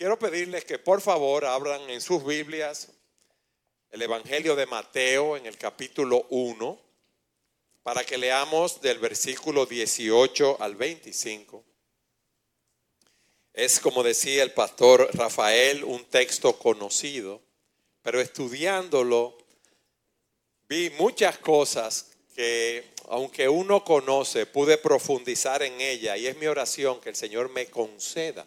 quiero pedirles que por favor abran en sus Biblias el Evangelio de Mateo en el capítulo 1 para que leamos del versículo 18 al 25. Es como decía el pastor Rafael, un texto conocido, pero estudiándolo vi muchas cosas que aunque uno conoce, pude profundizar en ella y es mi oración que el Señor me conceda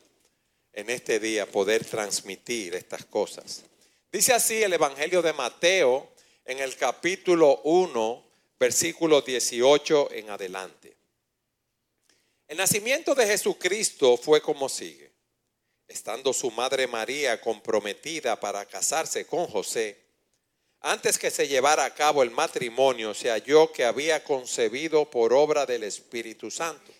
en este día poder transmitir estas cosas. Dice así el Evangelio de Mateo en el capítulo 1, versículo 18 en adelante. El nacimiento de Jesucristo fue como sigue. Estando su madre María comprometida para casarse con José, antes que se llevara a cabo el matrimonio, se halló que había concebido por obra del Espíritu Santo.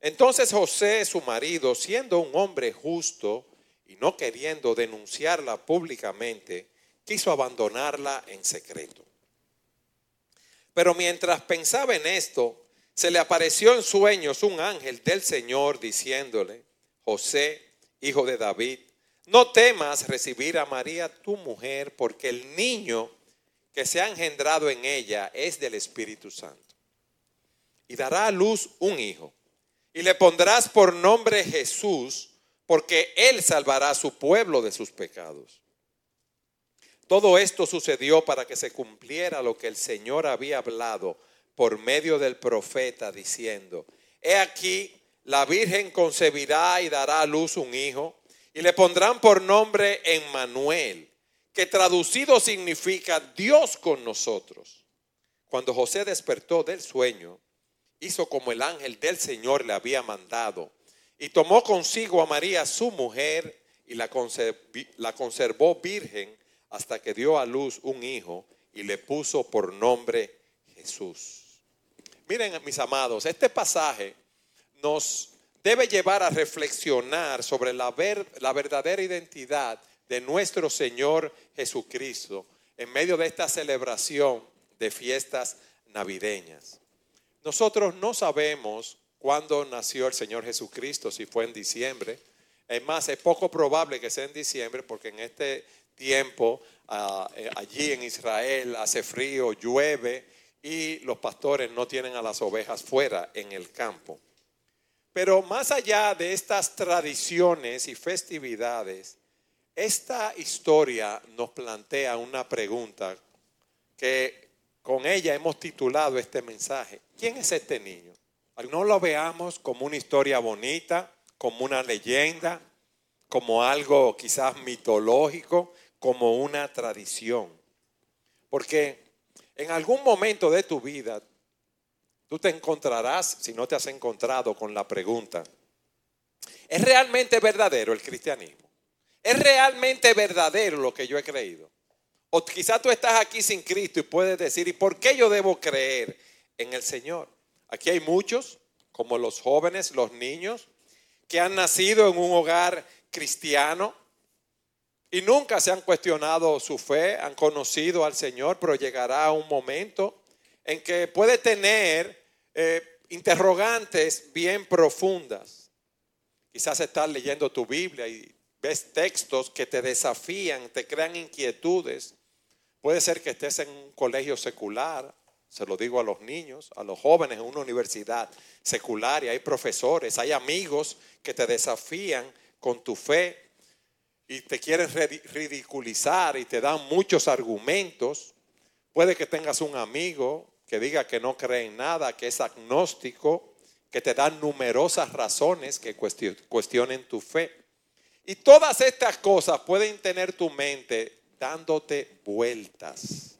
Entonces José, su marido, siendo un hombre justo y no queriendo denunciarla públicamente, quiso abandonarla en secreto. Pero mientras pensaba en esto, se le apareció en sueños un ángel del Señor diciéndole, José, hijo de David, no temas recibir a María tu mujer, porque el niño que se ha engendrado en ella es del Espíritu Santo. Y dará a luz un hijo, y le pondrás por nombre Jesús, porque él salvará a su pueblo de sus pecados. Todo esto sucedió para que se cumpliera lo que el Señor había hablado por medio del profeta, diciendo, He aquí, la Virgen concebirá y dará a luz un hijo y le pondrán por nombre Emmanuel, que traducido significa Dios con nosotros. Cuando José despertó del sueño, hizo como el ángel del Señor le había mandado y tomó consigo a María su mujer y la, la conservó virgen hasta que dio a luz un hijo y le puso por nombre Jesús. Miren mis amados, este pasaje nos debe llevar a reflexionar sobre la, la verdadera identidad de nuestro Señor Jesucristo en medio de esta celebración de fiestas navideñas. Nosotros no sabemos cuándo nació el Señor Jesucristo, si fue en diciembre. Es más, es poco probable que sea en diciembre porque en este tiempo ah, eh, allí en Israel hace frío, llueve y los pastores no tienen a las ovejas fuera en el campo. Pero más allá de estas tradiciones y festividades, esta historia nos plantea una pregunta que con ella hemos titulado este mensaje. ¿Quién es este niño? No lo veamos como una historia bonita, como una leyenda, como algo quizás mitológico, como una tradición. Porque en algún momento de tu vida Tú te encontrarás, si no te has encontrado, con la pregunta, ¿es realmente verdadero el cristianismo? ¿Es realmente verdadero lo que yo he creído? O quizás tú estás aquí sin Cristo y puedes decir, ¿y por qué yo debo creer en el Señor? Aquí hay muchos, como los jóvenes, los niños, que han nacido en un hogar cristiano y nunca se han cuestionado su fe, han conocido al Señor, pero llegará un momento en que puede tener eh, interrogantes bien profundas. Quizás estás leyendo tu Biblia y ves textos que te desafían, te crean inquietudes. Puede ser que estés en un colegio secular, se lo digo a los niños, a los jóvenes en una universidad secular y hay profesores, hay amigos que te desafían con tu fe y te quieren ridiculizar y te dan muchos argumentos. Puede que tengas un amigo que diga que no cree en nada, que es agnóstico, que te dan numerosas razones que cuestionen tu fe. Y todas estas cosas pueden tener tu mente dándote vueltas.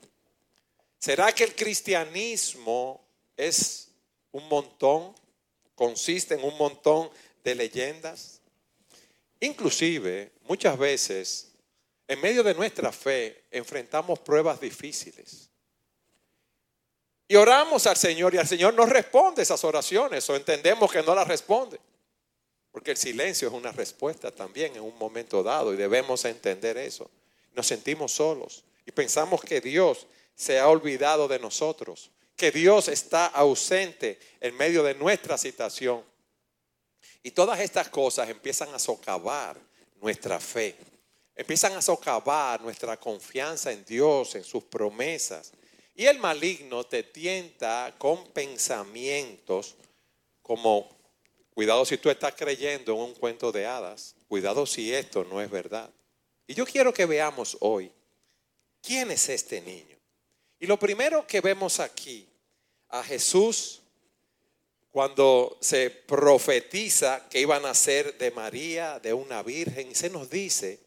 ¿Será que el cristianismo es un montón, consiste en un montón de leyendas? Inclusive, muchas veces, en medio de nuestra fe, enfrentamos pruebas difíciles. Y oramos al Señor y al Señor no responde esas oraciones o entendemos que no las responde. Porque el silencio es una respuesta también en un momento dado y debemos entender eso. Nos sentimos solos y pensamos que Dios se ha olvidado de nosotros, que Dios está ausente en medio de nuestra situación. Y todas estas cosas empiezan a socavar nuestra fe. Empiezan a socavar nuestra confianza en Dios, en sus promesas. Y el maligno te tienta con pensamientos como, cuidado si tú estás creyendo en un cuento de hadas, cuidado si esto no es verdad. Y yo quiero que veamos hoy, ¿quién es este niño? Y lo primero que vemos aquí, a Jesús cuando se profetiza que iban a nacer de María, de una virgen, se nos dice,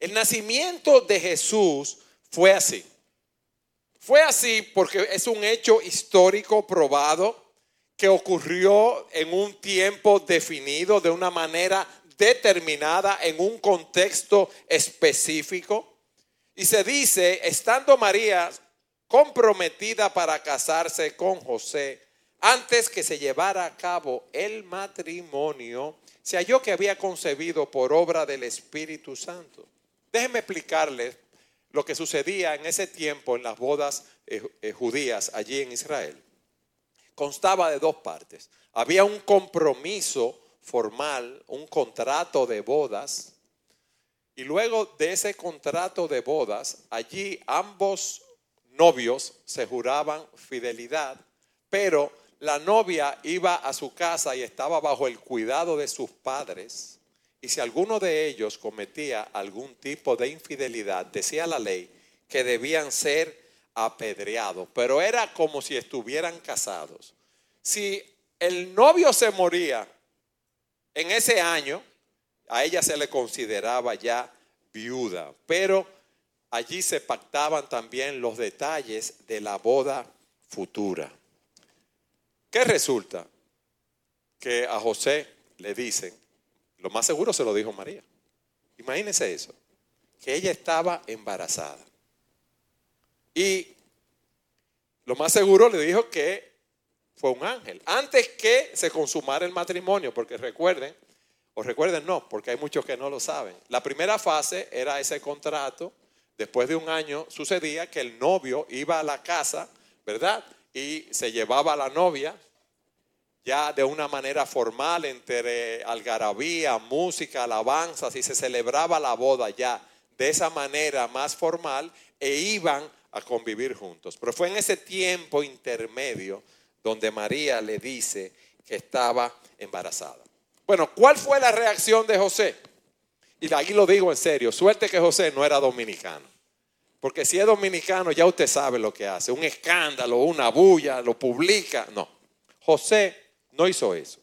el nacimiento de Jesús fue así. Fue así porque es un hecho histórico probado que ocurrió en un tiempo definido, de una manera determinada, en un contexto específico. Y se dice, estando María comprometida para casarse con José, antes que se llevara a cabo el matrimonio, se halló que había concebido por obra del Espíritu Santo. Déjenme explicarles lo que sucedía en ese tiempo en las bodas eh, eh, judías allí en Israel. Constaba de dos partes. Había un compromiso formal, un contrato de bodas, y luego de ese contrato de bodas, allí ambos novios se juraban fidelidad, pero la novia iba a su casa y estaba bajo el cuidado de sus padres. Y si alguno de ellos cometía algún tipo de infidelidad, decía la ley que debían ser apedreados, pero era como si estuvieran casados. Si el novio se moría en ese año, a ella se le consideraba ya viuda, pero allí se pactaban también los detalles de la boda futura. ¿Qué resulta? Que a José le dicen, lo más seguro se lo dijo María. Imagínense eso, que ella estaba embarazada. Y lo más seguro le dijo que fue un ángel. Antes que se consumara el matrimonio, porque recuerden, o recuerden no, porque hay muchos que no lo saben. La primera fase era ese contrato. Después de un año sucedía que el novio iba a la casa, ¿verdad? y se llevaba a la novia ya de una manera formal entre algarabía, música, alabanzas y se celebraba la boda ya de esa manera más formal e iban a convivir juntos. Pero fue en ese tiempo intermedio donde María le dice que estaba embarazada. Bueno, ¿cuál fue la reacción de José? Y aquí lo digo en serio, suerte que José no era dominicano. Porque si es dominicano, ya usted sabe lo que hace. Un escándalo, una bulla, lo publica. No. José no hizo eso.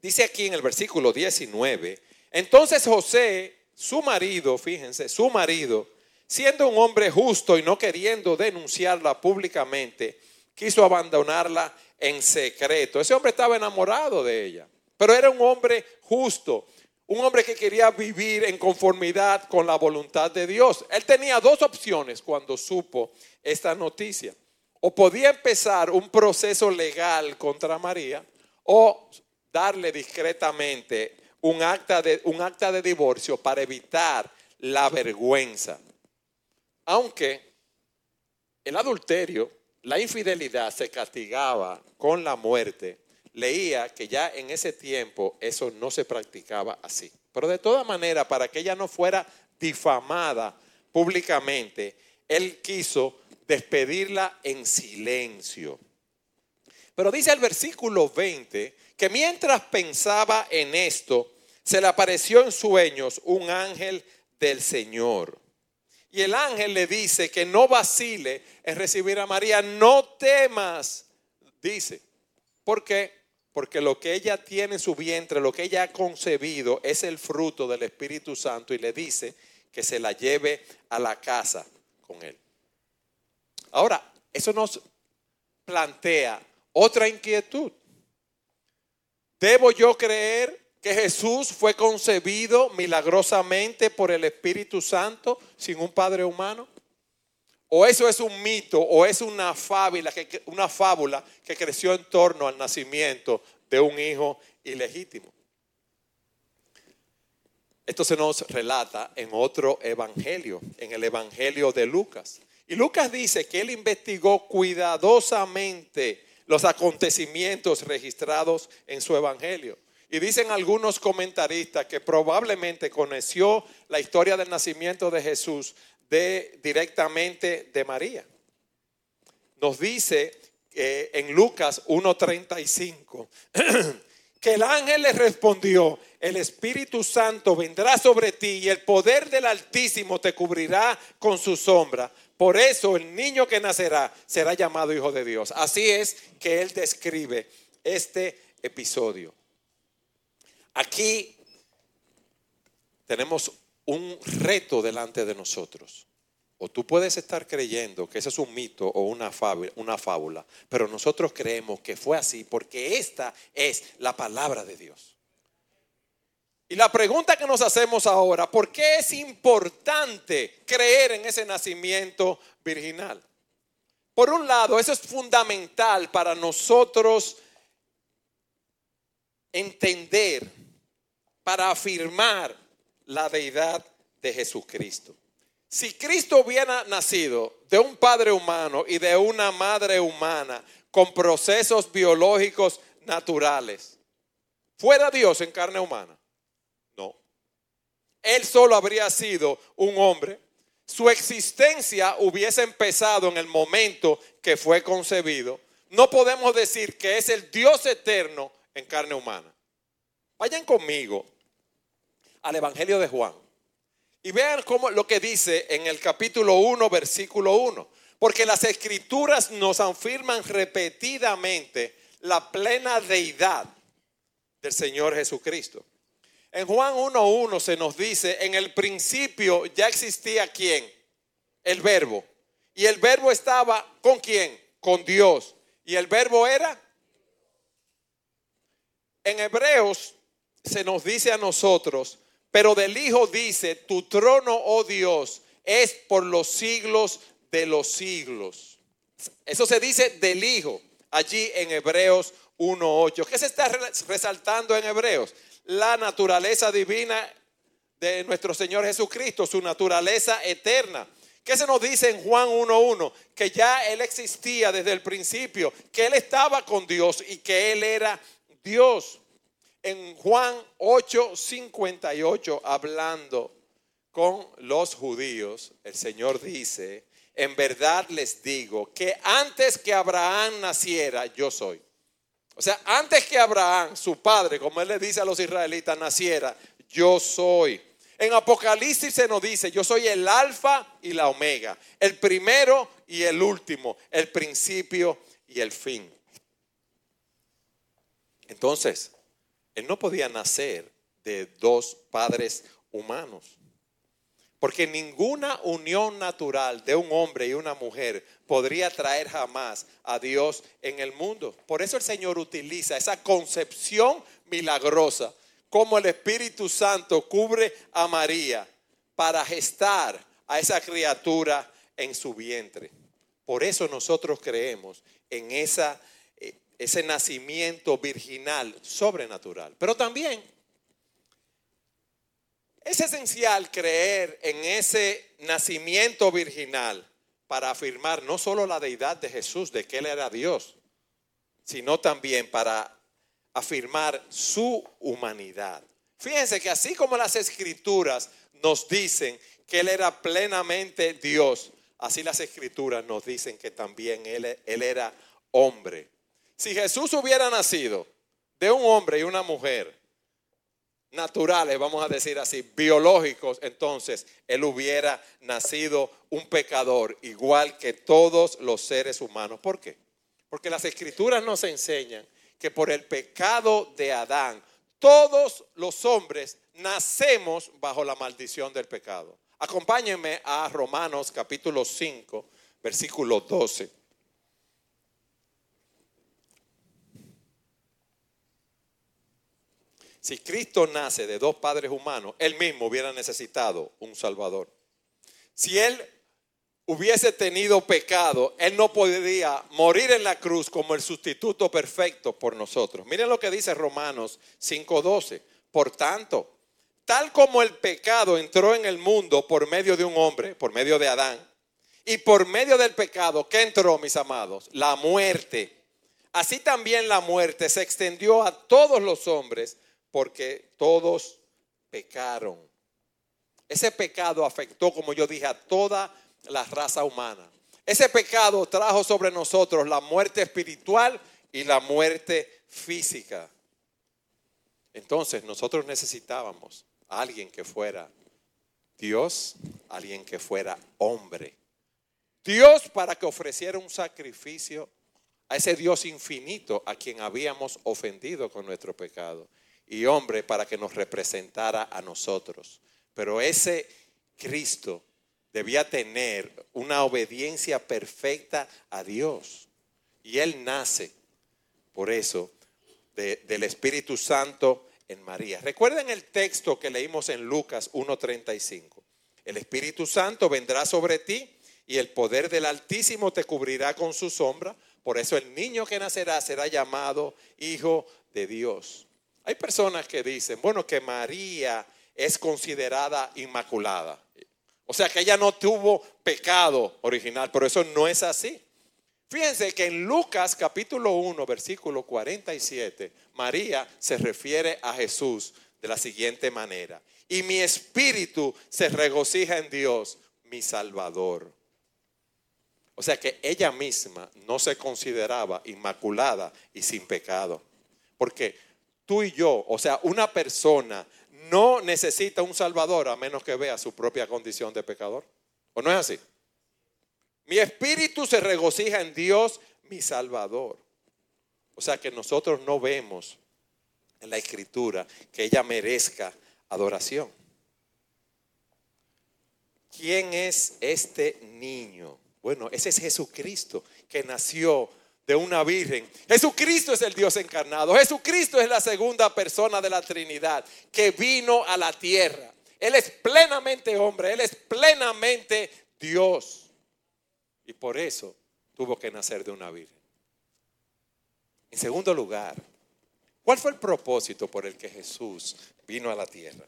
Dice aquí en el versículo 19, entonces José, su marido, fíjense, su marido, siendo un hombre justo y no queriendo denunciarla públicamente, quiso abandonarla en secreto. Ese hombre estaba enamorado de ella, pero era un hombre justo un hombre que quería vivir en conformidad con la voluntad de Dios. Él tenía dos opciones cuando supo esta noticia. O podía empezar un proceso legal contra María o darle discretamente un acta de, un acta de divorcio para evitar la vergüenza. Aunque el adulterio, la infidelidad se castigaba con la muerte leía que ya en ese tiempo eso no se practicaba así. Pero de toda manera, para que ella no fuera difamada públicamente, él quiso despedirla en silencio. Pero dice el versículo 20 que mientras pensaba en esto, se le apareció en sueños un ángel del Señor. Y el ángel le dice que no vacile en recibir a María, no temas, dice. ¿Por qué? Porque lo que ella tiene en su vientre, lo que ella ha concebido, es el fruto del Espíritu Santo y le dice que se la lleve a la casa con él. Ahora, eso nos plantea otra inquietud. ¿Debo yo creer que Jesús fue concebido milagrosamente por el Espíritu Santo sin un Padre humano? O eso es un mito, o es una fábula, que, una fábula que creció en torno al nacimiento de un hijo ilegítimo. Esto se nos relata en otro evangelio, en el evangelio de Lucas. Y Lucas dice que él investigó cuidadosamente los acontecimientos registrados en su evangelio. Y dicen algunos comentaristas que probablemente conoció la historia del nacimiento de Jesús directamente de María. Nos dice eh, en Lucas 1.35 que el ángel le respondió, el Espíritu Santo vendrá sobre ti y el poder del Altísimo te cubrirá con su sombra. Por eso el niño que nacerá será llamado Hijo de Dios. Así es que él describe este episodio. Aquí tenemos un reto delante de nosotros. O tú puedes estar creyendo que ese es un mito o una fábula, una fábula, pero nosotros creemos que fue así porque esta es la palabra de Dios. Y la pregunta que nos hacemos ahora, ¿por qué es importante creer en ese nacimiento virginal? Por un lado, eso es fundamental para nosotros entender, para afirmar la deidad de Jesucristo. Si Cristo hubiera nacido de un padre humano y de una madre humana con procesos biológicos naturales, ¿fuera Dios en carne humana? No. Él solo habría sido un hombre. Su existencia hubiese empezado en el momento que fue concebido. No podemos decir que es el Dios eterno en carne humana. Vayan conmigo al Evangelio de Juan. Y vean cómo lo que dice en el capítulo 1, versículo 1. Porque las escrituras nos afirman repetidamente la plena deidad del Señor Jesucristo. En Juan 1.1 se nos dice, en el principio ya existía quién? El verbo. Y el verbo estaba con quién? Con Dios. Y el verbo era... En Hebreos se nos dice a nosotros, pero del Hijo dice, tu trono, oh Dios, es por los siglos de los siglos. Eso se dice del Hijo, allí en Hebreos 1.8. ¿Qué se está resaltando en Hebreos? La naturaleza divina de nuestro Señor Jesucristo, su naturaleza eterna. ¿Qué se nos dice en Juan 1.1? Que ya Él existía desde el principio, que Él estaba con Dios y que Él era Dios en Juan 8:58, hablando con los judíos, el Señor dice, en verdad les digo que antes que Abraham naciera, yo soy. O sea, antes que Abraham, su padre, como él le dice a los israelitas, naciera, yo soy. En Apocalipsis se nos dice, yo soy el alfa y la omega, el primero y el último, el principio y el fin. Entonces, él no podía nacer de dos padres humanos. Porque ninguna unión natural de un hombre y una mujer podría traer jamás a Dios en el mundo. Por eso el Señor utiliza esa concepción milagrosa, como el Espíritu Santo cubre a María para gestar a esa criatura en su vientre. Por eso nosotros creemos en esa ese nacimiento virginal sobrenatural. Pero también es esencial creer en ese nacimiento virginal para afirmar no solo la deidad de Jesús, de que Él era Dios, sino también para afirmar su humanidad. Fíjense que así como las escrituras nos dicen que Él era plenamente Dios, así las escrituras nos dicen que también Él, él era hombre. Si Jesús hubiera nacido de un hombre y una mujer, naturales, vamos a decir así, biológicos, entonces él hubiera nacido un pecador igual que todos los seres humanos. ¿Por qué? Porque las escrituras nos enseñan que por el pecado de Adán, todos los hombres nacemos bajo la maldición del pecado. Acompáñenme a Romanos capítulo 5, versículo 12. Si Cristo nace de dos padres humanos, él mismo hubiera necesitado un Salvador. Si él hubiese tenido pecado, él no podría morir en la cruz como el sustituto perfecto por nosotros. Miren lo que dice Romanos 5:12. Por tanto, tal como el pecado entró en el mundo por medio de un hombre, por medio de Adán, y por medio del pecado, ¿qué entró, mis amados? La muerte. Así también la muerte se extendió a todos los hombres porque todos pecaron. Ese pecado afectó, como yo dije, a toda la raza humana. Ese pecado trajo sobre nosotros la muerte espiritual y la muerte física. Entonces nosotros necesitábamos a alguien que fuera Dios, alguien que fuera hombre. Dios para que ofreciera un sacrificio a ese Dios infinito a quien habíamos ofendido con nuestro pecado. Y hombre para que nos representara a nosotros. Pero ese Cristo debía tener una obediencia perfecta a Dios. Y Él nace, por eso, del Espíritu Santo en María. Recuerden el texto que leímos en Lucas 1.35. El Espíritu Santo vendrá sobre ti y el poder del Altísimo te cubrirá con su sombra. Por eso el niño que nacerá será llamado Hijo de Dios. Hay personas que dicen, bueno, que María es considerada inmaculada. O sea que ella no tuvo pecado original, pero eso no es así. Fíjense que en Lucas capítulo 1, versículo 47, María se refiere a Jesús de la siguiente manera. Y mi espíritu se regocija en Dios, mi Salvador. O sea que ella misma no se consideraba inmaculada y sin pecado. Porque tú y yo, o sea, una persona no necesita un salvador a menos que vea su propia condición de pecador. ¿O no es así? Mi espíritu se regocija en Dios, mi salvador. O sea que nosotros no vemos en la escritura que ella merezca adoración. ¿Quién es este niño? Bueno, ese es Jesucristo que nació de una virgen. Jesucristo es el Dios encarnado. Jesucristo es la segunda persona de la Trinidad que vino a la tierra. Él es plenamente hombre, Él es plenamente Dios. Y por eso tuvo que nacer de una virgen. En segundo lugar, ¿cuál fue el propósito por el que Jesús vino a la tierra?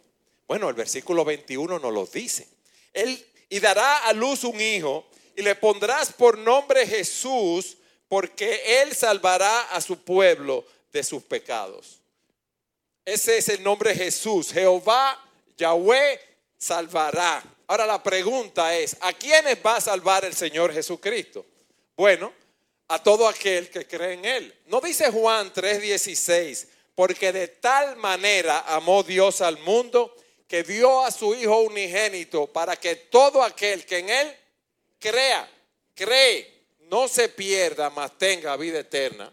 Bueno, el versículo 21 nos lo dice. Él y dará a luz un hijo y le pondrás por nombre Jesús, porque él salvará a su pueblo de sus pecados. Ese es el nombre Jesús. Jehová, Yahweh, salvará. Ahora la pregunta es, ¿a quiénes va a salvar el Señor Jesucristo? Bueno, a todo aquel que cree en Él. No dice Juan 3:16, porque de tal manera amó Dios al mundo que dio a su Hijo unigénito para que todo aquel que en Él crea, cree, no se pierda, mas tenga vida eterna.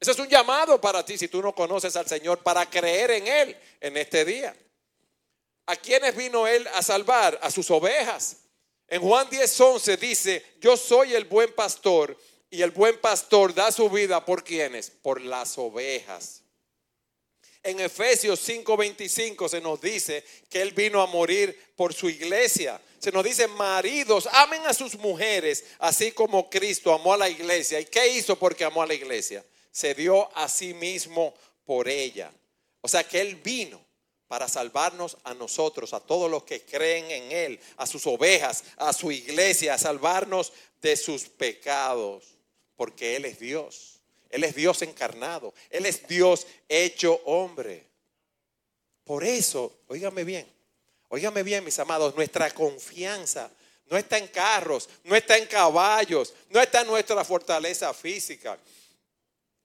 Ese es un llamado para ti si tú no conoces al Señor, para creer en Él en este día. ¿A quiénes vino Él a salvar? A sus ovejas. En Juan 10, 11 dice, yo soy el buen pastor y el buen pastor da su vida por quienes? Por las ovejas. En Efesios 5:25 se nos dice que Él vino a morir por su iglesia. Se nos dice, maridos, amen a sus mujeres, así como Cristo amó a la iglesia. ¿Y qué hizo porque amó a la iglesia? Se dio a sí mismo por ella. O sea que Él vino para salvarnos a nosotros, a todos los que creen en Él, a sus ovejas, a su iglesia, a salvarnos de sus pecados, porque Él es Dios. Él es Dios encarnado. Él es Dios hecho hombre. Por eso, óigame bien, óigame bien, mis amados, nuestra confianza no está en carros, no está en caballos, no está en nuestra fortaleza física,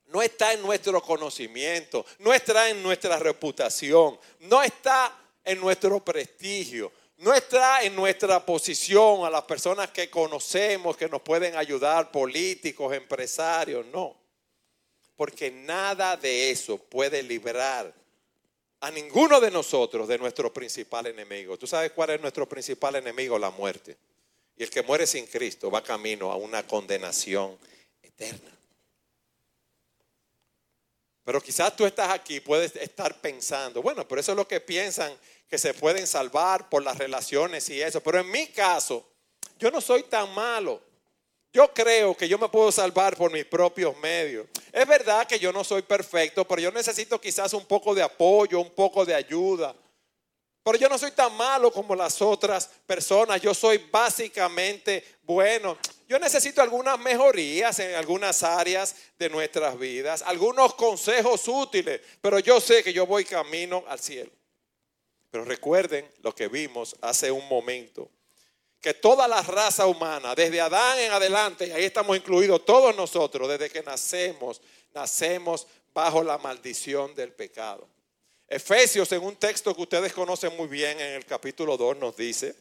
no está en nuestro conocimiento, no está en nuestra reputación, no está en nuestro prestigio, no está en nuestra posición a las personas que conocemos que nos pueden ayudar, políticos, empresarios, no porque nada de eso puede librar a ninguno de nosotros de nuestro principal enemigo. ¿Tú sabes cuál es nuestro principal enemigo? La muerte. Y el que muere sin Cristo va camino a una condenación eterna. Pero quizás tú estás aquí, puedes estar pensando, bueno, pero eso es lo que piensan que se pueden salvar por las relaciones y eso. Pero en mi caso, yo no soy tan malo. Yo creo que yo me puedo salvar por mis propios medios. Es verdad que yo no soy perfecto, pero yo necesito quizás un poco de apoyo, un poco de ayuda. Pero yo no soy tan malo como las otras personas. Yo soy básicamente bueno. Yo necesito algunas mejorías en algunas áreas de nuestras vidas, algunos consejos útiles, pero yo sé que yo voy camino al cielo. Pero recuerden lo que vimos hace un momento, que toda la raza humana, desde Adán en adelante, y ahí estamos incluidos todos nosotros, desde que nacemos, nacemos bajo la maldición del pecado. Efesios, en un texto que ustedes conocen muy bien, en el capítulo 2, nos dice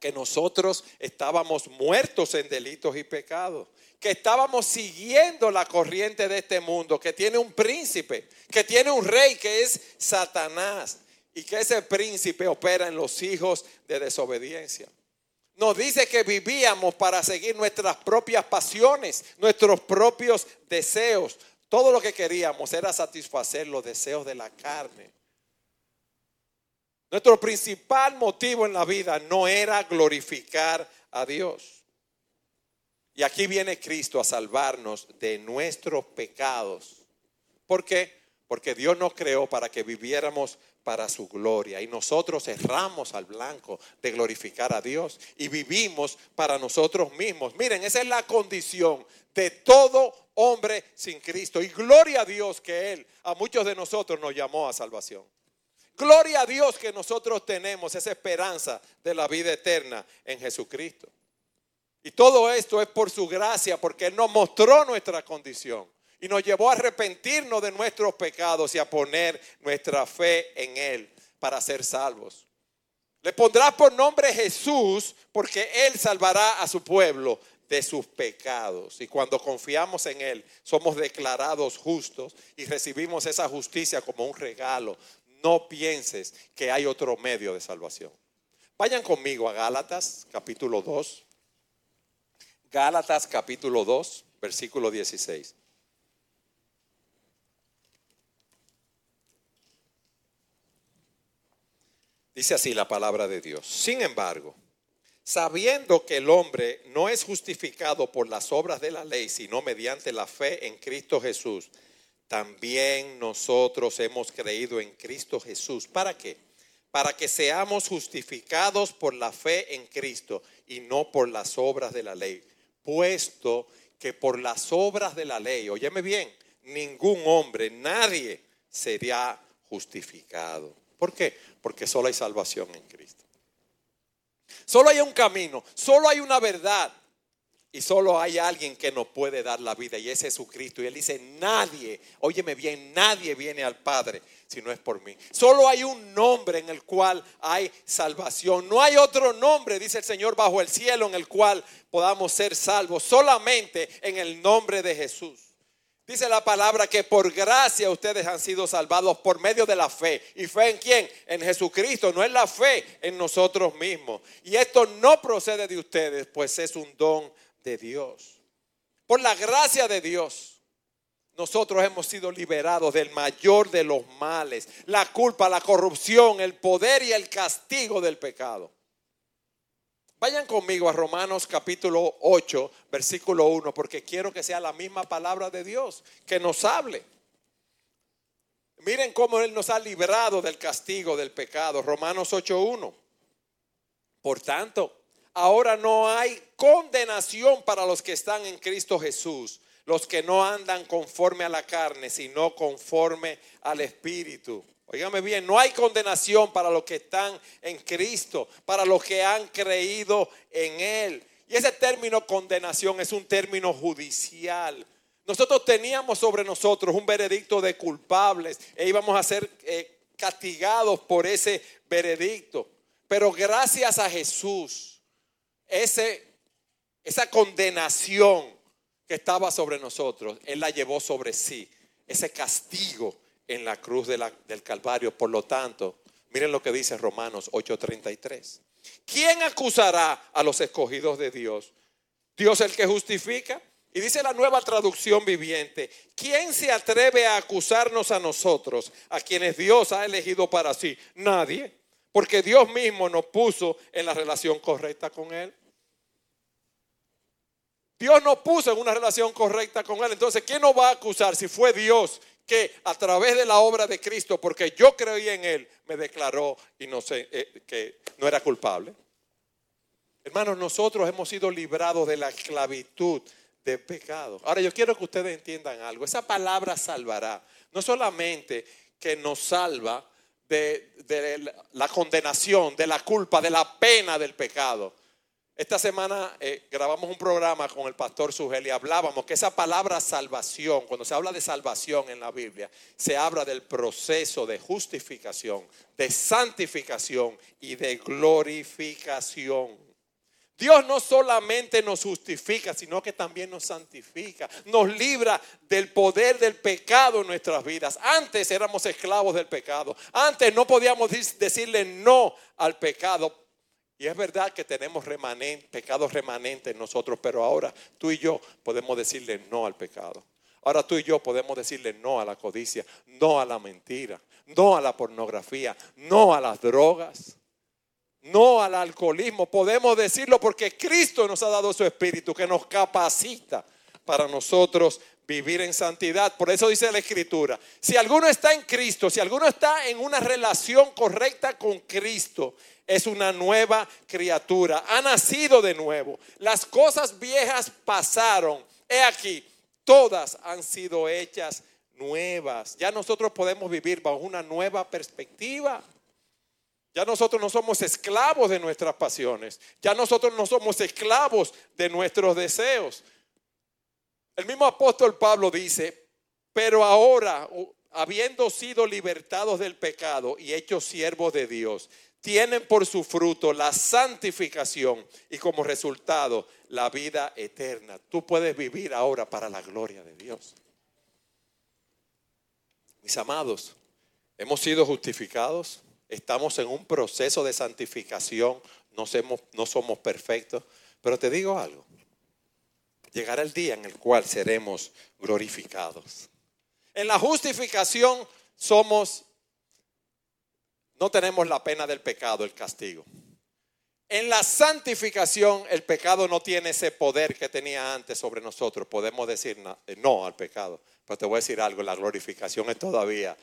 que nosotros estábamos muertos en delitos y pecados, que estábamos siguiendo la corriente de este mundo, que tiene un príncipe, que tiene un rey, que es Satanás, y que ese príncipe opera en los hijos de desobediencia. Nos dice que vivíamos para seguir nuestras propias pasiones, nuestros propios deseos. Todo lo que queríamos era satisfacer los deseos de la carne. Nuestro principal motivo en la vida no era glorificar a Dios. Y aquí viene Cristo a salvarnos de nuestros pecados. ¿Por qué? Porque Dios nos creó para que viviéramos para su gloria. Y nosotros erramos al blanco de glorificar a Dios y vivimos para nosotros mismos. Miren, esa es la condición de todo hombre sin Cristo. Y gloria a Dios que Él a muchos de nosotros nos llamó a salvación. Gloria a Dios que nosotros tenemos esa esperanza de la vida eterna en Jesucristo. Y todo esto es por su gracia, porque Él nos mostró nuestra condición y nos llevó a arrepentirnos de nuestros pecados y a poner nuestra fe en Él para ser salvos. Le pondrás por nombre Jesús porque Él salvará a su pueblo de sus pecados. Y cuando confiamos en Él, somos declarados justos y recibimos esa justicia como un regalo no pienses que hay otro medio de salvación. Vayan conmigo a Gálatas capítulo 2. Gálatas capítulo 2, versículo 16. Dice así la palabra de Dios. Sin embargo, sabiendo que el hombre no es justificado por las obras de la ley, sino mediante la fe en Cristo Jesús, también nosotros hemos creído en Cristo Jesús. ¿Para qué? Para que seamos justificados por la fe en Cristo y no por las obras de la ley. Puesto que por las obras de la ley, óyeme bien, ningún hombre, nadie sería justificado. ¿Por qué? Porque solo hay salvación en Cristo. Solo hay un camino, solo hay una verdad. Y solo hay alguien que nos puede dar la vida y es Jesucristo. Y Él dice, nadie, óyeme bien, nadie viene al Padre si no es por mí. Solo hay un nombre en el cual hay salvación. No hay otro nombre, dice el Señor, bajo el cielo en el cual podamos ser salvos. Solamente en el nombre de Jesús. Dice la palabra que por gracia ustedes han sido salvados por medio de la fe. ¿Y fe en quién? En Jesucristo. No es la fe en nosotros mismos. Y esto no procede de ustedes, pues es un don de Dios. Por la gracia de Dios, nosotros hemos sido liberados del mayor de los males, la culpa, la corrupción, el poder y el castigo del pecado. Vayan conmigo a Romanos capítulo 8, versículo 1, porque quiero que sea la misma palabra de Dios que nos hable. Miren cómo Él nos ha librado del castigo del pecado. Romanos 8.1. Por tanto, ahora no hay condenación para los que están en Cristo Jesús, los que no andan conforme a la carne, sino conforme al Espíritu. Óigame bien, no hay condenación para los que están en Cristo, para los que han creído en Él. Y ese término condenación es un término judicial. Nosotros teníamos sobre nosotros un veredicto de culpables e íbamos a ser eh, castigados por ese veredicto. Pero gracias a Jesús, ese, esa condenación que estaba sobre nosotros, Él la llevó sobre sí, ese castigo en la cruz del Calvario. Por lo tanto, miren lo que dice Romanos 8:33. ¿Quién acusará a los escogidos de Dios? Dios el que justifica. Y dice la nueva traducción viviente, ¿quién se atreve a acusarnos a nosotros, a quienes Dios ha elegido para sí? Nadie, porque Dios mismo nos puso en la relación correcta con Él. Dios nos puso en una relación correcta con Él. Entonces, ¿quién nos va a acusar si fue Dios que a través de la obra de Cristo, porque yo creí en Él, me declaró y no sé, eh, que no era culpable? Hermanos, nosotros hemos sido librados de la esclavitud del pecado. Ahora yo quiero que ustedes entiendan algo. Esa palabra salvará. No solamente que nos salva de, de la condenación, de la culpa, de la pena del pecado, esta semana eh, grabamos un programa con el pastor Sugel y hablábamos que esa palabra salvación, cuando se habla de salvación en la Biblia, se habla del proceso de justificación, de santificación y de glorificación. Dios no solamente nos justifica, sino que también nos santifica, nos libra del poder del pecado en nuestras vidas. Antes éramos esclavos del pecado, antes no podíamos decirle no al pecado y es verdad que tenemos pecados remanentes en nosotros, pero ahora tú y yo podemos decirle no al pecado. Ahora tú y yo podemos decirle no a la codicia, no a la mentira, no a la pornografía, no a las drogas, no al alcoholismo. Podemos decirlo porque Cristo nos ha dado su espíritu que nos capacita para nosotros vivir en santidad. Por eso dice la Escritura, si alguno está en Cristo, si alguno está en una relación correcta con Cristo, es una nueva criatura, ha nacido de nuevo. Las cosas viejas pasaron. He aquí, todas han sido hechas nuevas. Ya nosotros podemos vivir bajo una nueva perspectiva. Ya nosotros no somos esclavos de nuestras pasiones. Ya nosotros no somos esclavos de nuestros deseos. El mismo apóstol Pablo dice, pero ahora, habiendo sido libertados del pecado y hechos siervos de Dios, tienen por su fruto la santificación y como resultado la vida eterna. Tú puedes vivir ahora para la gloria de Dios. Mis amados, hemos sido justificados, estamos en un proceso de santificación, no somos, no somos perfectos, pero te digo algo, llegará el día en el cual seremos glorificados. En la justificación somos no tenemos la pena del pecado, el castigo. En la santificación el pecado no tiene ese poder que tenía antes sobre nosotros. Podemos decir eh, no al pecado. Pero te voy a decir algo, la glorificación es todavía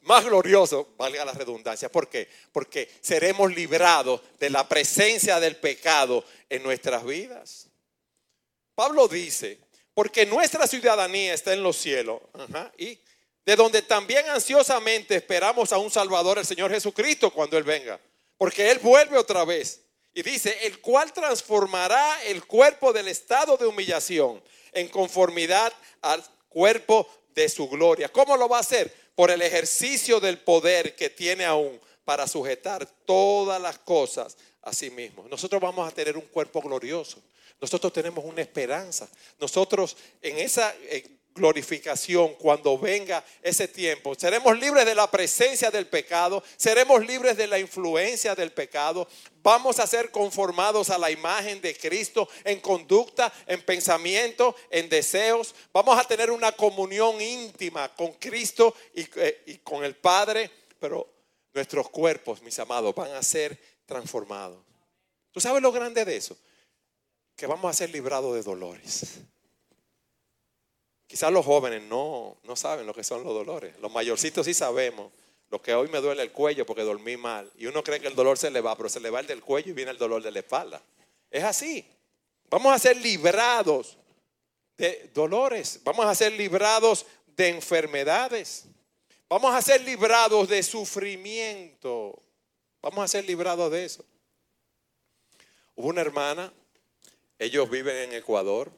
más glorioso, valga la redundancia. ¿Por qué? Porque seremos librados de la presencia del pecado en nuestras vidas. Pablo dice, porque nuestra ciudadanía está en los cielos. y de donde también ansiosamente esperamos a un Salvador, el Señor Jesucristo, cuando Él venga. Porque Él vuelve otra vez. Y dice, el cual transformará el cuerpo del estado de humillación en conformidad al cuerpo de su gloria. ¿Cómo lo va a hacer? Por el ejercicio del poder que tiene aún para sujetar todas las cosas a sí mismo. Nosotros vamos a tener un cuerpo glorioso. Nosotros tenemos una esperanza. Nosotros en esa glorificación cuando venga ese tiempo. Seremos libres de la presencia del pecado, seremos libres de la influencia del pecado, vamos a ser conformados a la imagen de Cristo en conducta, en pensamiento, en deseos. Vamos a tener una comunión íntima con Cristo y, eh, con el Padre, pero nuestros cuerpos, mis amados, van a ser transformados. ¿Tú sabes lo grande de eso? Que vamos a ser librados de dolores. Quizás los jóvenes no, no saben lo que son los dolores. Los mayorcitos sí sabemos. Lo que hoy me duele el cuello porque dormí mal. Y uno cree que el dolor se le va, pero se le va el del cuello y viene el dolor de la espalda. Es así. Vamos a ser librados de dolores. Vamos a ser librados de enfermedades. Vamos a ser librados de sufrimiento. Vamos a ser librados de eso. Hubo una hermana, ellos viven en Ecuador,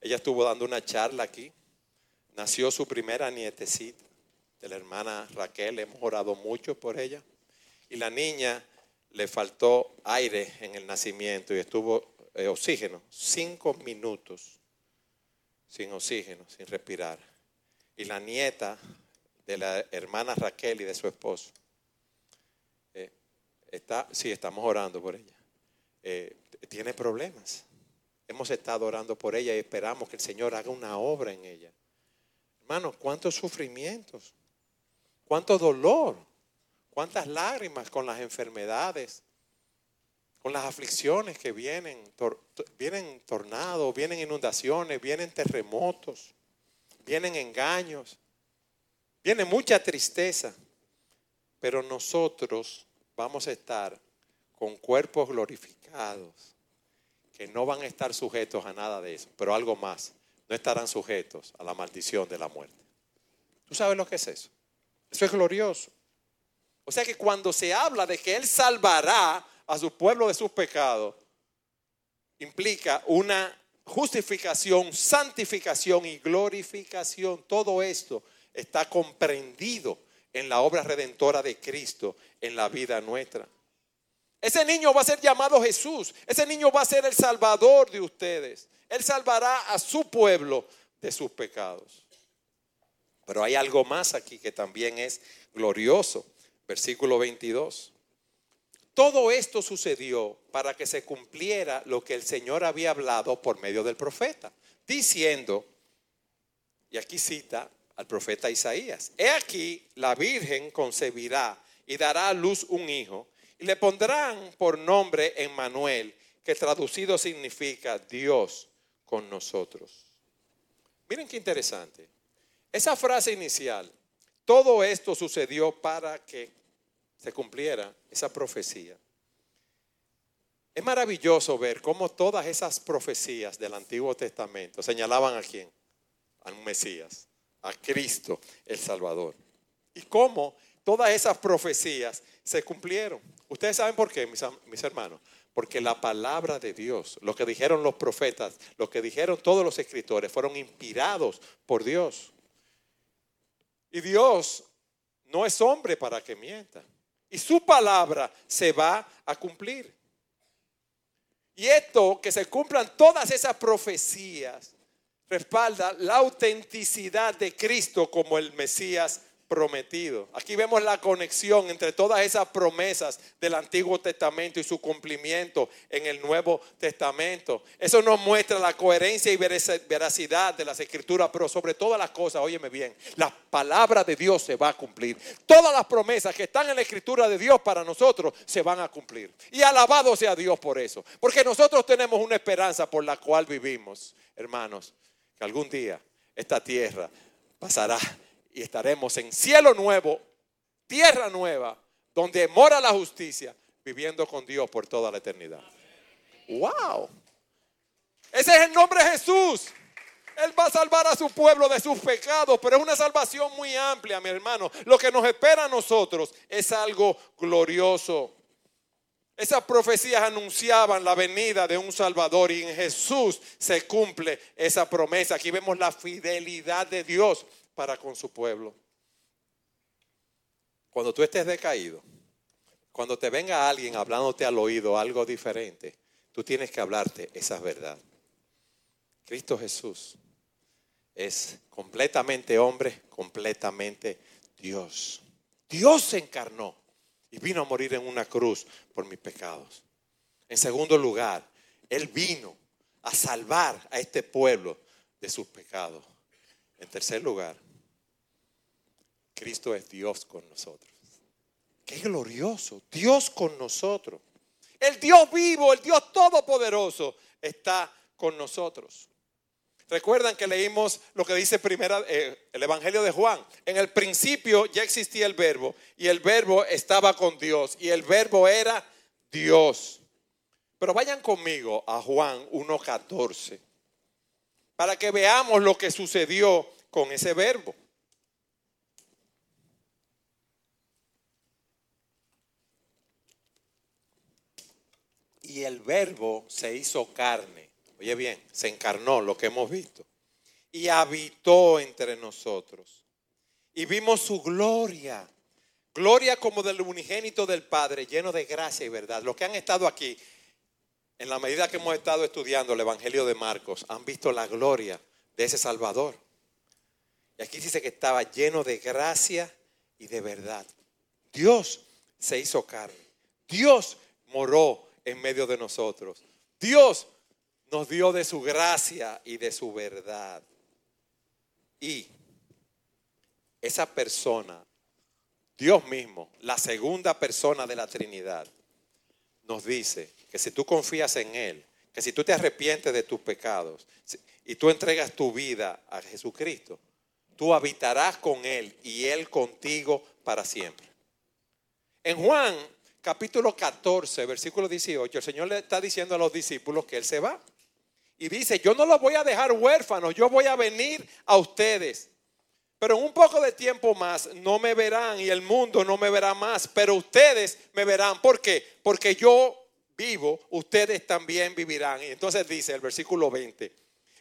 ella estuvo dando una charla aquí. Nació su primera nietecita de la hermana Raquel. Hemos orado mucho por ella. Y la niña le faltó aire en el nacimiento y estuvo eh, oxígeno. Cinco minutos sin oxígeno, sin respirar. Y la nieta de la hermana Raquel y de su esposo. Eh, está, sí, estamos orando por ella. Eh, tiene problemas. Hemos estado orando por ella y esperamos que el Señor haga una obra en ella. Hermanos, cuántos sufrimientos, cuánto dolor, cuántas lágrimas con las enfermedades, con las aflicciones que vienen, vienen tornados, vienen inundaciones, vienen terremotos, vienen engaños, viene mucha tristeza, pero nosotros vamos a estar con cuerpos glorificados, que no van a estar sujetos a nada de eso, pero algo más, no estarán sujetos a la maldición de la muerte. ¿Tú sabes lo que es eso? Eso es glorioso. O sea que cuando se habla de que Él salvará a su pueblo de sus pecados, implica una justificación, santificación y glorificación. Todo esto está comprendido en la obra redentora de Cristo en la vida nuestra. Ese niño va a ser llamado Jesús. Ese niño va a ser el salvador de ustedes. Él salvará a su pueblo de sus pecados. Pero hay algo más aquí que también es glorioso. Versículo 22. Todo esto sucedió para que se cumpliera lo que el Señor había hablado por medio del profeta, diciendo, y aquí cita al profeta Isaías, he aquí la Virgen concebirá y dará a luz un hijo, y le pondrán por nombre Emmanuel, que traducido significa Dios con nosotros. Miren qué interesante. Esa frase inicial, todo esto sucedió para que se cumpliera esa profecía. Es maravilloso ver cómo todas esas profecías del Antiguo Testamento señalaban a quién, al Mesías, a Cristo el Salvador. Y cómo todas esas profecías se cumplieron. Ustedes saben por qué, mis, hermanos. Porque la palabra de Dios, lo que dijeron los profetas, lo que dijeron todos los escritores, fueron inspirados por Dios. Y Dios no es hombre para que mienta. Y su palabra se va a cumplir. Y esto, que se cumplan todas esas profecías, respalda la autenticidad de Cristo como el Mesías prometido. Aquí vemos la conexión entre todas esas promesas del Antiguo Testamento y su cumplimiento en el Nuevo Testamento. Eso nos muestra la coherencia y veracidad de las escrituras, pero sobre todas las cosas, óyeme bien, la palabra de Dios se va a cumplir. Todas las promesas que están en la escritura de Dios para nosotros se van a cumplir. Y alabado sea Dios por eso, porque nosotros tenemos una esperanza por la cual vivimos, hermanos, que algún día esta tierra pasará y estaremos en cielo nuevo, tierra nueva, donde mora la justicia, viviendo con Dios por toda la eternidad. ¡Wow! Ese es el nombre de Jesús. Él va a salvar a su pueblo de sus pecados, pero es una salvación muy amplia, mi hermano. Lo que nos espera a nosotros es algo glorioso. Esas profecías anunciaban la venida de un Salvador y en Jesús se cumple esa promesa. Aquí vemos la fidelidad de Dios para con su pueblo. Cuando tú estés decaído, cuando te venga alguien hablándote al oído algo diferente, tú tienes que hablarte esa verdad. Cristo Jesús es completamente hombre, completamente Dios. Dios se encarnó y vino a morir en una cruz por mis pecados. En segundo lugar, Él vino a salvar a este pueblo de sus pecados. En tercer lugar, Cristo es Dios con nosotros. Qué glorioso, Dios con nosotros. El Dios vivo, el Dios todopoderoso está con nosotros. Recuerdan que leímos lo que dice primera, eh, el Evangelio de Juan. En el principio ya existía el verbo y el verbo estaba con Dios y el verbo era Dios. Pero vayan conmigo a Juan 1.14 para que veamos lo que sucedió con ese verbo. Y el verbo se hizo carne. Oye bien, se encarnó lo que hemos visto. Y habitó entre nosotros. Y vimos su gloria. Gloria como del unigénito del Padre, lleno de gracia y verdad. Los que han estado aquí, en la medida que hemos estado estudiando el Evangelio de Marcos, han visto la gloria de ese Salvador. Y aquí dice que estaba lleno de gracia y de verdad. Dios se hizo carne. Dios moró en medio de nosotros. Dios nos dio de su gracia y de su verdad. Y esa persona, Dios mismo, la segunda persona de la Trinidad, nos dice que si tú confías en Él, que si tú te arrepientes de tus pecados y tú entregas tu vida a Jesucristo, tú habitarás con Él y Él contigo para siempre. En Juan capítulo 14, versículo 18, el Señor le está diciendo a los discípulos que Él se va. Y dice, yo no los voy a dejar huérfanos, yo voy a venir a ustedes. Pero en un poco de tiempo más no me verán y el mundo no me verá más, pero ustedes me verán. ¿Por qué? Porque yo vivo, ustedes también vivirán. Y entonces dice el versículo 20,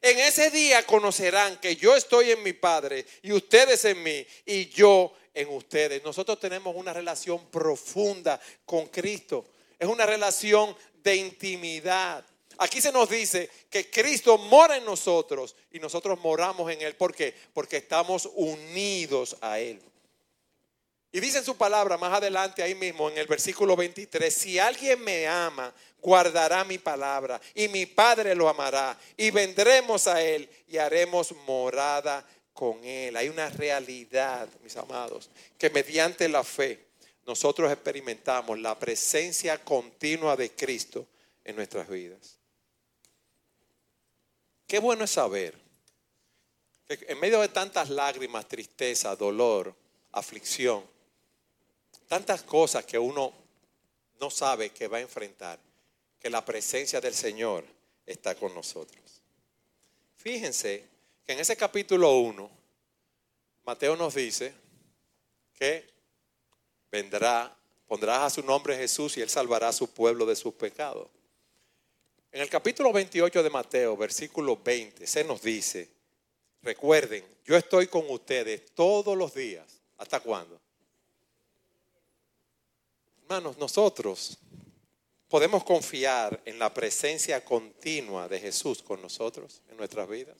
en ese día conocerán que yo estoy en mi Padre y ustedes en mí y yo en ustedes. Nosotros tenemos una relación profunda con Cristo. Es una relación de intimidad. Aquí se nos dice que Cristo mora en nosotros y nosotros moramos en Él. ¿Por qué? Porque estamos unidos a Él. Y dice en su palabra más adelante ahí mismo en el versículo 23, si alguien me ama, guardará mi palabra y mi Padre lo amará y vendremos a Él y haremos morada con Él. Hay una realidad, mis amados, que mediante la fe nosotros experimentamos la presencia continua de Cristo en nuestras vidas. Qué bueno es saber que en medio de tantas lágrimas, tristeza, dolor, aflicción, tantas cosas que uno no sabe que va a enfrentar, que la presencia del Señor está con nosotros. Fíjense que en ese capítulo 1, Mateo nos dice que vendrá, pondrás a su nombre Jesús y él salvará a su pueblo de sus pecados. En el capítulo 28 de Mateo, versículo 20, se nos dice, recuerden, yo estoy con ustedes todos los días. ¿Hasta cuándo? Hermanos, nosotros podemos confiar en la presencia continua de Jesús con nosotros en nuestras vidas.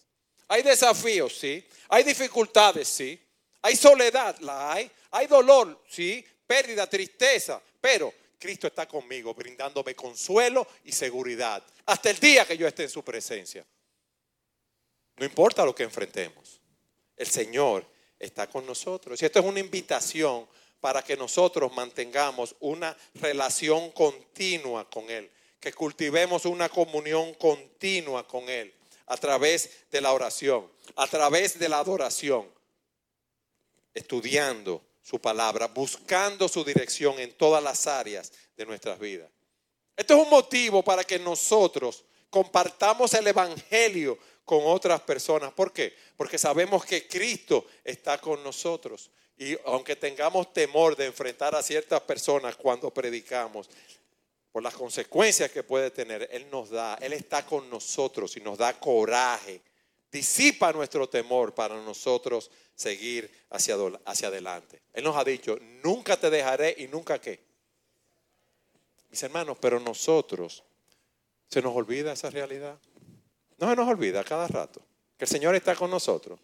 Hay desafíos, sí. Hay dificultades, sí. Hay soledad, la hay. Hay dolor, sí. Pérdida, tristeza. Pero Cristo está conmigo, brindándome consuelo y seguridad. Hasta el día que yo esté en su presencia. No importa lo que enfrentemos. El Señor está con nosotros. Y esto es una invitación para que nosotros mantengamos una relación continua con Él. Que cultivemos una comunión continua con Él a través de la oración, a través de la adoración, estudiando su palabra, buscando su dirección en todas las áreas de nuestras vidas. Esto es un motivo para que nosotros compartamos el Evangelio con otras personas. ¿Por qué? Porque sabemos que Cristo está con nosotros. Y aunque tengamos temor de enfrentar a ciertas personas cuando predicamos, por las consecuencias que puede tener, Él nos da, Él está con nosotros y nos da coraje, disipa nuestro temor para nosotros seguir hacia, adelante. Él nos ha dicho, nunca te dejaré y nunca qué. Mis hermanos, pero nosotros, ¿se nos olvida esa realidad? No se nos olvida cada rato que el Señor está con nosotros.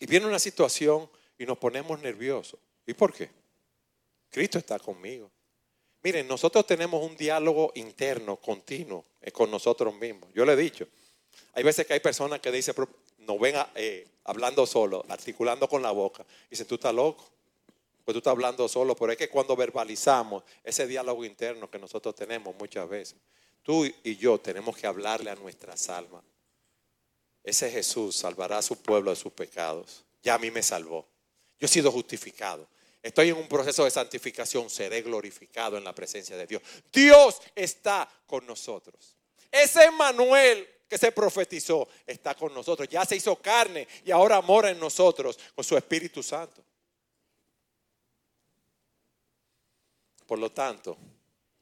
Y viene una situación y nos ponemos nerviosos. ¿Y por qué? Cristo está conmigo. Miren, nosotros tenemos un diálogo interno, continuo, eh, con nosotros mismos. Yo le he dicho, hay veces que hay personas que dicen, no ven eh, hablando solo, articulando con la boca. Dicen, tú estás loco, pues tú estás hablando solo, pero es que cuando verbalizamos ese diálogo interno que nosotros tenemos muchas veces, tú y yo tenemos que hablarle a nuestras almas. Ese Jesús salvará a su pueblo de sus pecados. Ya a mí me salvó. Yo he sido justificado. Estoy en un proceso de santificación, seré glorificado en la presencia de Dios. Dios está con nosotros. Ese Manuel que se profetizó está con nosotros. Ya se hizo carne y ahora mora en nosotros con su Espíritu Santo. Por lo tanto,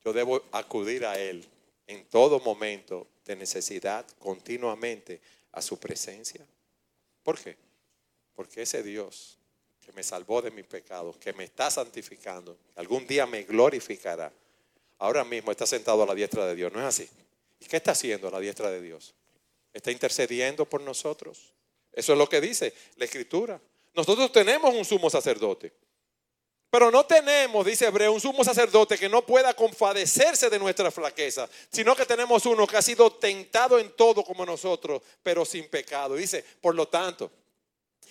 yo debo acudir a Él en todo momento de necesidad, continuamente a su presencia. ¿Por qué? Porque ese Dios que me salvó de mis pecados, que me está santificando, algún día me glorificará. Ahora mismo está sentado a la diestra de Dios, ¿no es así? ¿Y qué está haciendo a la diestra de Dios? Está intercediendo por nosotros. Eso es lo que dice la Escritura. Nosotros tenemos un sumo sacerdote. Pero no tenemos, dice Hebreo, un sumo sacerdote que no pueda compadecerse de nuestra flaqueza, sino que tenemos uno que ha sido tentado en todo como nosotros, pero sin pecado. Dice, por lo tanto,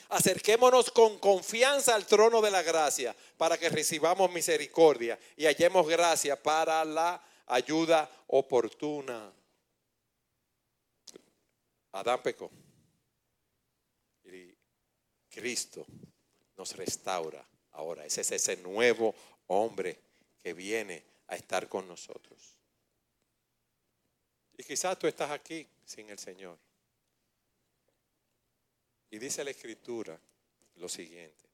acerquémonos con confianza al trono de la gracia para que recibamos misericordia y hallemos gracia para la ayuda oportuna. Adán pecó y Cristo nos restaura ahora. Ese es ese nuevo hombre que viene a estar con nosotros. Y quizás tú estás aquí sin el Señor. Y dice la Escritura lo siguiente.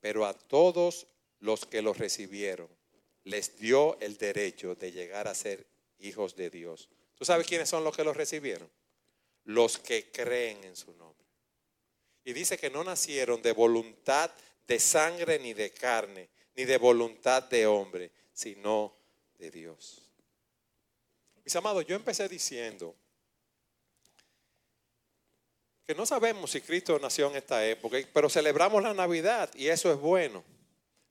Pero a todos los que lo recibieron, les dio el derecho de llegar a ser hijos de Dios. ¿Tú sabes quiénes son los que lo recibieron? Los que creen en su nombre. Y dice que no nacieron de voluntad de sangre ni de carne, ni de voluntad de hombre, sino de Dios. Mis amados, yo empecé diciendo que no sabemos si Cristo nació en esta época, pero celebramos la Navidad y eso es bueno.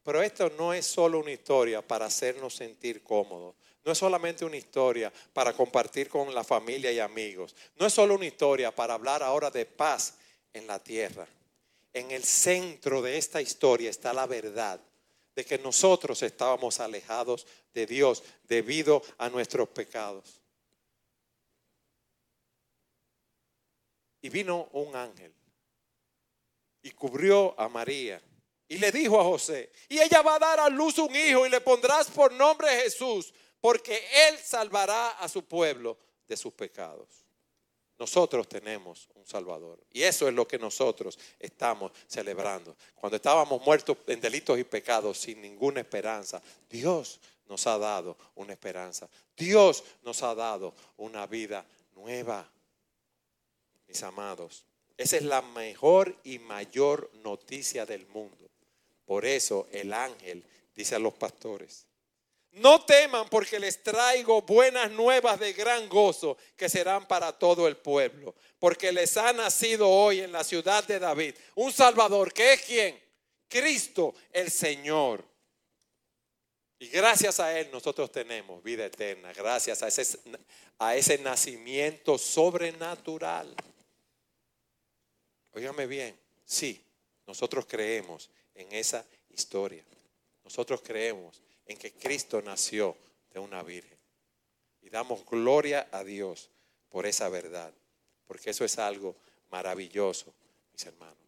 Pero esto no es solo una historia para hacernos sentir cómodos. No es solamente una historia para compartir con la familia y amigos. No es solo una historia para hablar ahora de paz en la tierra. En el centro de esta historia está la verdad de que nosotros estábamos alejados de Dios debido a nuestros pecados. Y vino un ángel y cubrió a María y le dijo a José, y ella va a dar a luz un hijo y le pondrás por nombre Jesús, porque él salvará a su pueblo de sus pecados. Nosotros tenemos un Salvador. Y eso es lo que nosotros estamos celebrando. Cuando estábamos muertos en delitos y pecados sin ninguna esperanza, Dios nos ha dado una esperanza. Dios nos ha dado una vida nueva. Mis amados, esa es la mejor y mayor noticia del mundo. Por eso el ángel dice a los pastores, no teman porque les traigo buenas nuevas de gran gozo que serán para todo el pueblo. Porque les ha nacido hoy en la ciudad de David un Salvador, que es quien? Cristo el Señor. Y gracias a Él nosotros tenemos vida eterna, gracias a ese, a ese nacimiento sobrenatural. Óigame bien, sí, nosotros creemos en esa historia. Nosotros creemos en que Cristo nació de una virgen. Y damos gloria a Dios por esa verdad, porque eso es algo maravilloso, mis hermanos.